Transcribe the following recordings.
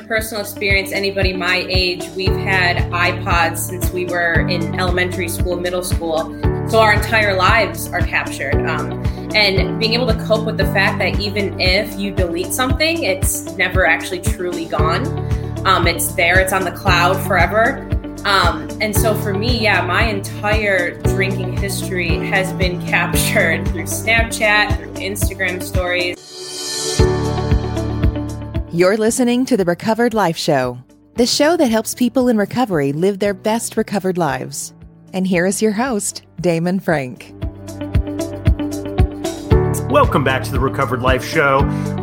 personal experience, anybody my age, we've had iPods since we were in elementary school, middle school. So our entire lives are captured. Um, and being able to cope with the fact that even if you delete something, it's never actually truly gone. Um, it's there, it's on the cloud forever. Um, and so for me, yeah, my entire drinking history has been captured through Snapchat, through Instagram stories. You're listening to the Recovered Life Show, the show that helps people in recovery live their best recovered lives. And here is your host, Damon Frank. Welcome back to the Recovered Life Show.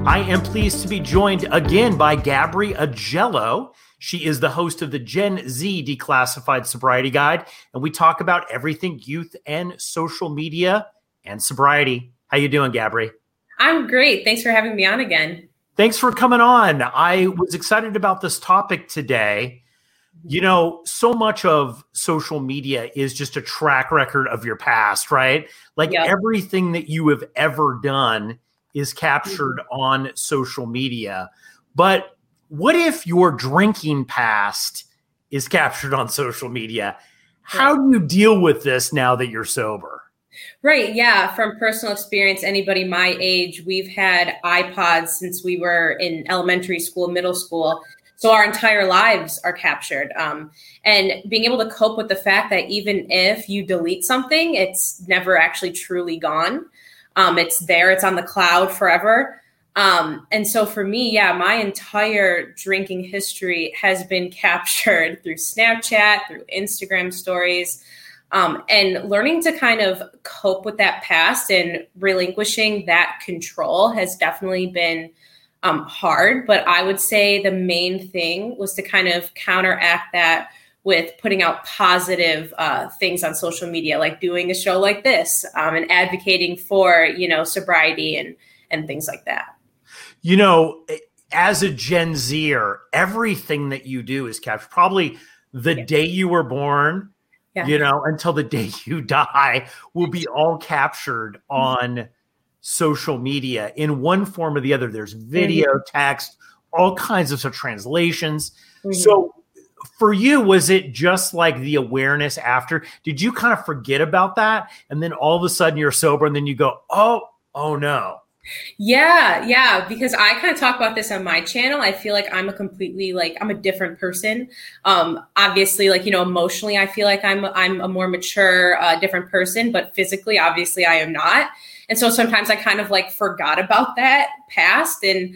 I am pleased to be joined again by Gabri Augello. She is the host of the Gen Z Declassified Sobriety Guide, and we talk about everything youth and social media and sobriety. How you doing, Gabri? I'm great. Thanks for having me on again. Thanks for coming on. I was excited about this topic today. You know, so much of social media is just a track record of your past, right? Like yep. everything that you have ever done is captured mm-hmm. on social media. But what if your drinking past is captured on social media? How do you deal with this now that you're sober? Right. Yeah. From personal experience, anybody my age, we've had iPods since we were in elementary school, middle school. So our entire lives are captured. Um, and being able to cope with the fact that even if you delete something, it's never actually truly gone. Um, it's there, it's on the cloud forever. Um, and so for me, yeah, my entire drinking history has been captured through Snapchat, through Instagram stories. Um, and learning to kind of cope with that past and relinquishing that control has definitely been um, hard. But I would say the main thing was to kind of counteract that with putting out positive uh, things on social media, like doing a show like this um, and advocating for you know sobriety and and things like that. You know, as a Gen Zer, everything that you do is captured. Probably the yeah. day you were born yeah. you know, until the day you die will be all captured on social media in one form or the other. There's video, mm-hmm. text, all kinds of, of translations. Mm-hmm. So for you, was it just like the awareness after? Did you kind of forget about that? And then all of a sudden you're sober and then you go, oh, oh no. Yeah, yeah, because I kind of talk about this on my channel. I feel like I'm a completely like I'm a different person. Um obviously like you know emotionally I feel like I'm I'm a more mature uh, different person, but physically obviously I am not. And so sometimes I kind of like forgot about that past and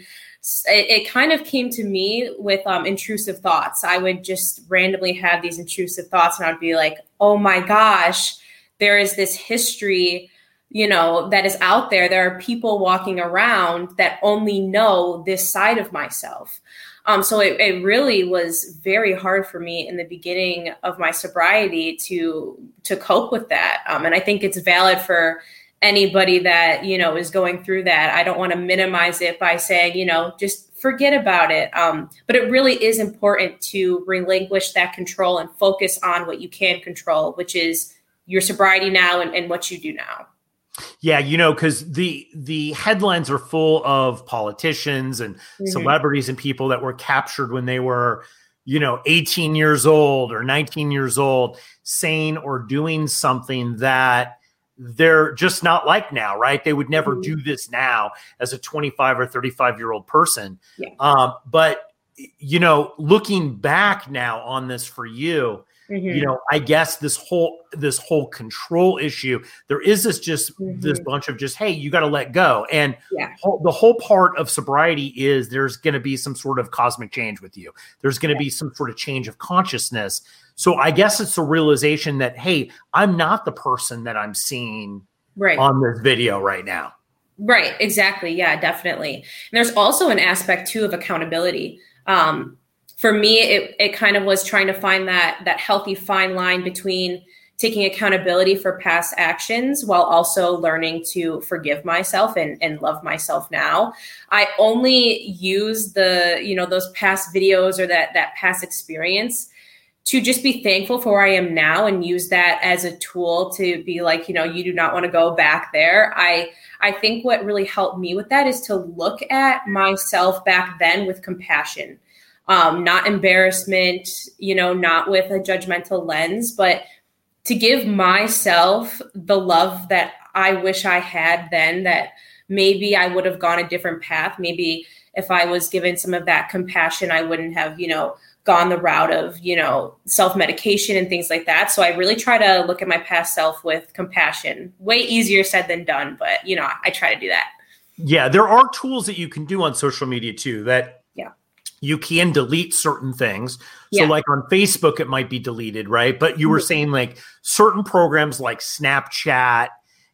it, kind of came to me with um, intrusive thoughts. I would just randomly have these intrusive thoughts and I'd be like, "Oh my gosh, there is this history you know that is out there. There are people walking around that only know this side of myself. Um, so it, it really was very hard for me in the beginning of my sobriety to to cope with that. Um, and i think it's valid for anybody that you know is going through that. I don't want to minimize it by saying you know just forget about it. Um, but it really is important to relinquish that control and focus on what you can control which is your sobriety now and, and what you do now yeah, you know, because the the headlines are full of politicians and mm-hmm. celebrities and people that were captured when they were, you know, 18 years old or 19 years old, saying or doing something that they're just not like now, right? They would never mm-hmm. do this now as a 25 or 35 year old person. Yeah. Um, but you know, looking back now on this for you, Mm-hmm. you know i guess this whole this whole control issue there is this just mm-hmm. this bunch of just hey you got to let go and yeah. whole, the whole part of sobriety is there's going to be some sort of cosmic change with you there's going to yeah. be some sort of change of consciousness so i guess it's a realization that hey i'm not the person that i'm seeing right. on this video right now right exactly yeah definitely and there's also an aspect too of accountability um, for me it, it kind of was trying to find that that healthy fine line between taking accountability for past actions while also learning to forgive myself and, and love myself now. I only use the you know those past videos or that that past experience to just be thankful for where i am now and use that as a tool to be like you know you do not want to go back there. I i think what really helped me with that is to look at myself back then with compassion um, not embarrassment, you know, not with a judgmental lens, but to give myself the love that I wish I had then that maybe I would have gone a different path. Maybe if I was given some of that compassion, I wouldn't have, you know, gone the route of, you know, self medication and things like that. So I really try to look at my past self with compassion. Way easier said than done, but, you know, I try to do that. Yeah, there are tools that you can do on social media too that. You can delete certain things. So like on Facebook it might be deleted, right? But you were Mhm. saying like certain programs like Snapchat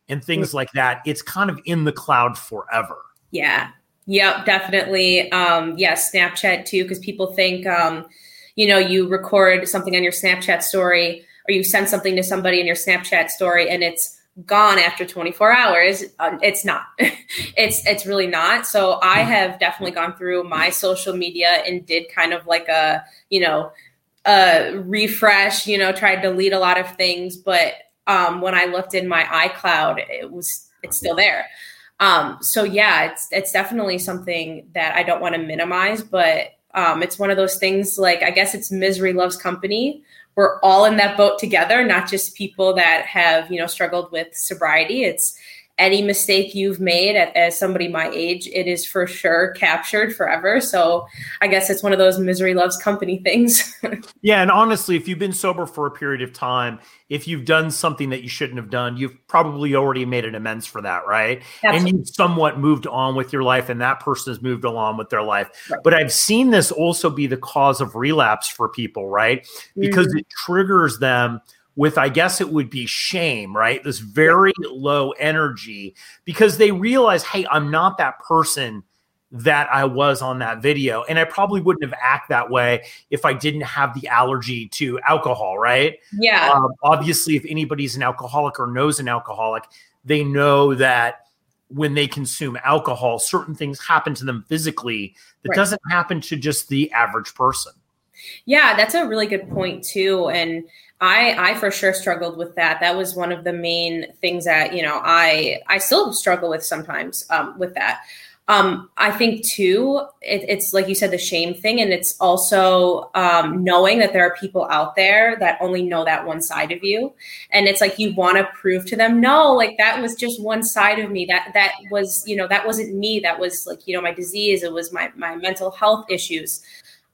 and things like that, it's kind of in the cloud forever. Yeah. Yep, definitely. Um, yeah, Snapchat too, because people think, um, you know, you record something on your Snapchat story or you send something to somebody in your Snapchat story and it's gone after 24 hours. Uh, it's not. it's it's really not. So I have definitely gone through my social media and did kind of like a, you know, a refresh, you know, tried to delete a lot of things, but um, when I looked in my iCloud, it was it's still there. Um, so yeah, it's it's definitely something that I don't want to minimize, but um, it's one of those things. Like I guess it's misery loves company. We're all in that boat together, not just people that have you know struggled with sobriety. It's any mistake you've made at, as somebody my age, it is for sure captured forever. So I guess it's one of those misery loves company things. Yeah, and honestly, if you've been sober for a period of time, if you've done something that you shouldn't have done, you've probably already made an amends for that, right? And you've somewhat moved on with your life, and that person has moved along with their life. Right. But I've seen this also be the cause of relapse for people, right? Because Mm-hmm. it triggers them with, I guess it would be shame, right? This very low energy because they realize, hey, I'm not that person that I was on that video. And I probably wouldn't have acted that way if I didn't have the allergy to alcohol, right? yeah, Um, obviously, if anybody's an alcoholic or knows an alcoholic, they know that when they consume alcohol, certain things happen to them physically that Right. doesn't happen to just the average person. Yeah, that's a really good point too. And I I for sure struggled with that. That was one of the main things that, you know, I I still struggle with sometimes um, with that. Um, I think too, it, it's like you said, the shame thing, and it's also um, knowing that there are people out there that only know that one side of you, and it's like you want to prove to them, no, like that was just one side of me. That that was, you know, that wasn't me. That was like, you know, my disease. It was my my mental health issues.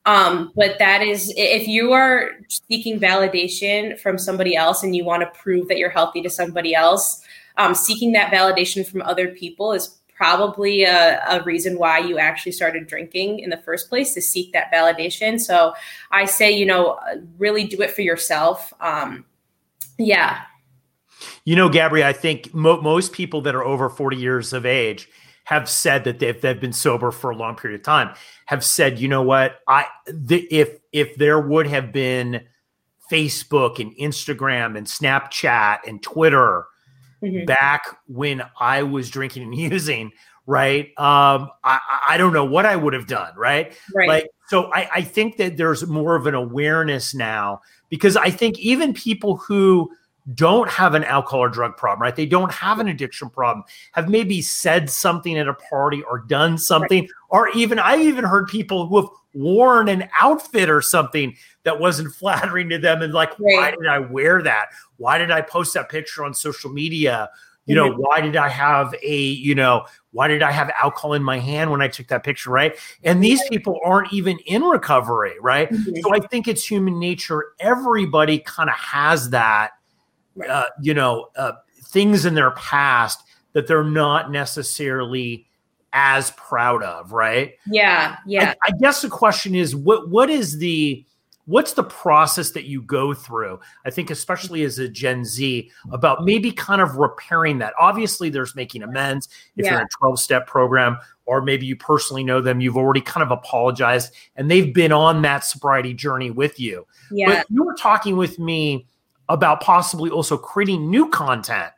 Um, but that is if you are seeking validation from somebody else and you want to prove that you're healthy to somebody else, um, seeking that validation from other people is probably a, a reason why you actually started drinking in the first place to seek that validation. So I say, you know, really do it for yourself. Um, yeah. You know, Gabri, I think mo- most people that are over 40 years of age have said that they've, they've been sober for a long period of time have said, you know what, I the, if if there would have been Facebook and Instagram and Snapchat and Twitter Mhm. back when I was drinking and using, right? Um, I, I don't know what I would have done, right? Right. Like, so I, I think that there's more of an awareness now because I think even people who don't have an alcohol or drug problem, right? They don't have an addiction problem, have maybe said something at a party or done something, or even I even heard people who have worn an outfit or something that wasn't flattering to them and like, why did I wear that? Why did I post that picture on social media? You know, why did I have a, you know, why did I have alcohol in my hand when I took that picture, right? And these people aren't even in recovery, right? Mhm. So I think it's human nature. Everybody kind of has that, Right. uh, you know, uh, things in their past that they're not necessarily as proud of, right? yeah. Yeah. I, I guess the question is, what what is the what's the process that you go through? I think, especially as a Gen Z, about maybe kind of repairing that. Obviously, there's making amends if you're in a 12 step program, or maybe you personally know them. You've already kind of apologized, and they've been on that sobriety journey with you. yeah. But you were talking with me about possibly also creating new content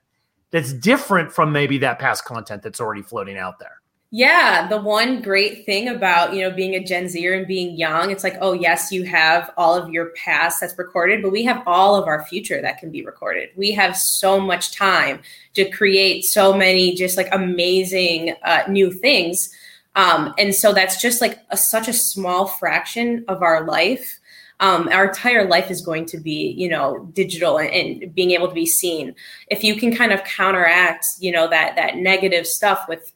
that's different from maybe that past content that's already floating out there. Yeah, the one great thing about, you know, being a Gen Zer and being young, it's like, oh, yes, you have all of your past that's recorded, but we have all of our future that can be recorded. We have so much time to create so many just like amazing uh, new things. Um, and so that's just like a, such a small fraction of our life. Um, our entire life is going to be, you know, digital and, and, being able to be seen. If you can kind of counteract, you know, that that negative stuff with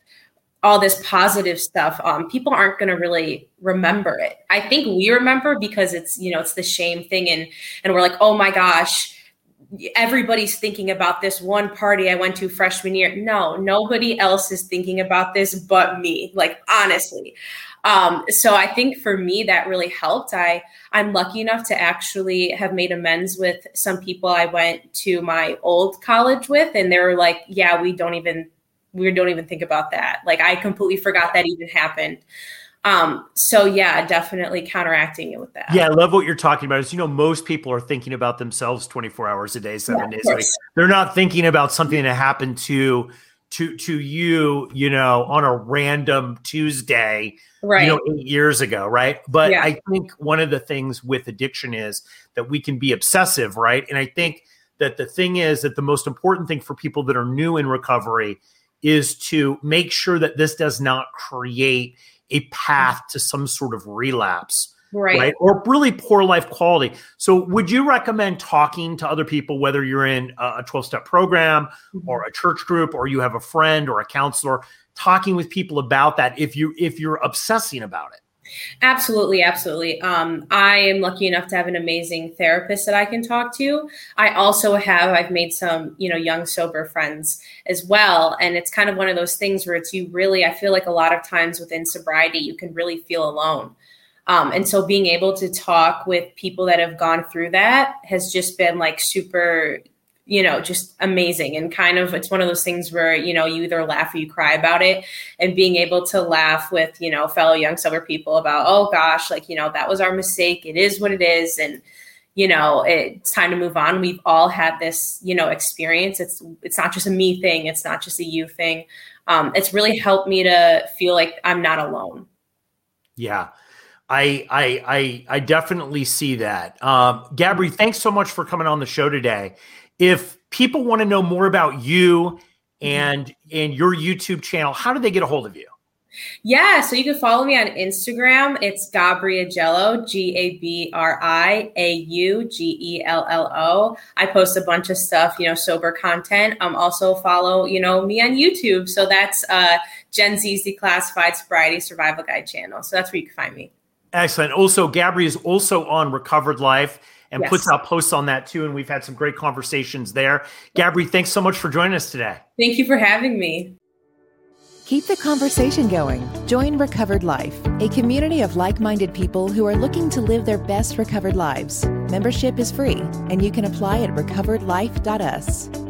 all this positive stuff, um, people aren't going to really remember it. I think we remember because it's, you know, it's the shame thing, and and we're like, oh my gosh, everybody's thinking about this one party I went to freshman year. No, nobody else is thinking about this but me, like honestly. Um, so I think for me that really helped. I I'm lucky enough to actually have made amends with some people I went to my old college with, and they were like, "Yeah, we don't even we don't even think about that." Like I completely forgot that even happened. Um, so yeah, definitely counteracting it with that. Yeah, I love what you're talking about. Is you know, most people are thinking about themselves 24 hours a day, seven yeah, days a week. They're not thinking about something that happened to to to you, you know, on a random Tuesday, right. you know, eight years ago, right? But yeah. I think one of the things with addiction is that we can be obsessive, right? And I think that the thing is that the most important thing for people that are new in recovery is to make sure that this does not create a path to some sort of relapse. Right. right. Or really poor life quality. So, would you recommend talking to other people, whether you're in a 12 step program mm-hmm. or a church group, or you have a friend or a counselor, talking with people about that if you if you're obsessing about it? Absolutely, absolutely. Um, I am lucky enough to have an amazing therapist that I can talk to. I also have, I've made some, you know, young sober friends as well. And it's kind of one of those things where it's you really, I feel like a lot of times within sobriety, you can really feel alone. Um, and so being able to talk with people that have gone through that has just been like super you know, just amazing. And kind of, it's one of those things where, you know, you either laugh or you cry about it. And being able to laugh with, you know, fellow young sober people about, oh gosh, like, you know, that was our mistake. It is what it is. And, you know, it's time to move on. We've all had this, you know, experience. It's, it's not just a me thing. It's not just a you thing. Um, it's really helped me to feel like I'm not alone. Yeah. I I I I definitely see that. Um, Gabri, thanks so much for coming on the show today if people want to know more about you and and your YouTube channel, how do they get a hold of you? Yeah, so you can follow me on Instagram. It's Gabriaugello, G A B R I A U G E L L O. I post a bunch of stuff, you know, sober content. Um, also follow, you know, me on YouTube. So that's uh, Gen Z's Declassified Sobriety Survival Guide channel. So that's where you can find me. Excellent. Also, Gabri is also on Recovered Life and yes. puts out posts on that too. And we've had some great conversations there. Gabri, thanks so much for joining us today. Thank you for having me. Keep the conversation going. Join Recovered Life, a community of like minded people who are looking to live their best recovered lives. Membership is free, and you can apply at recoveredlife.us.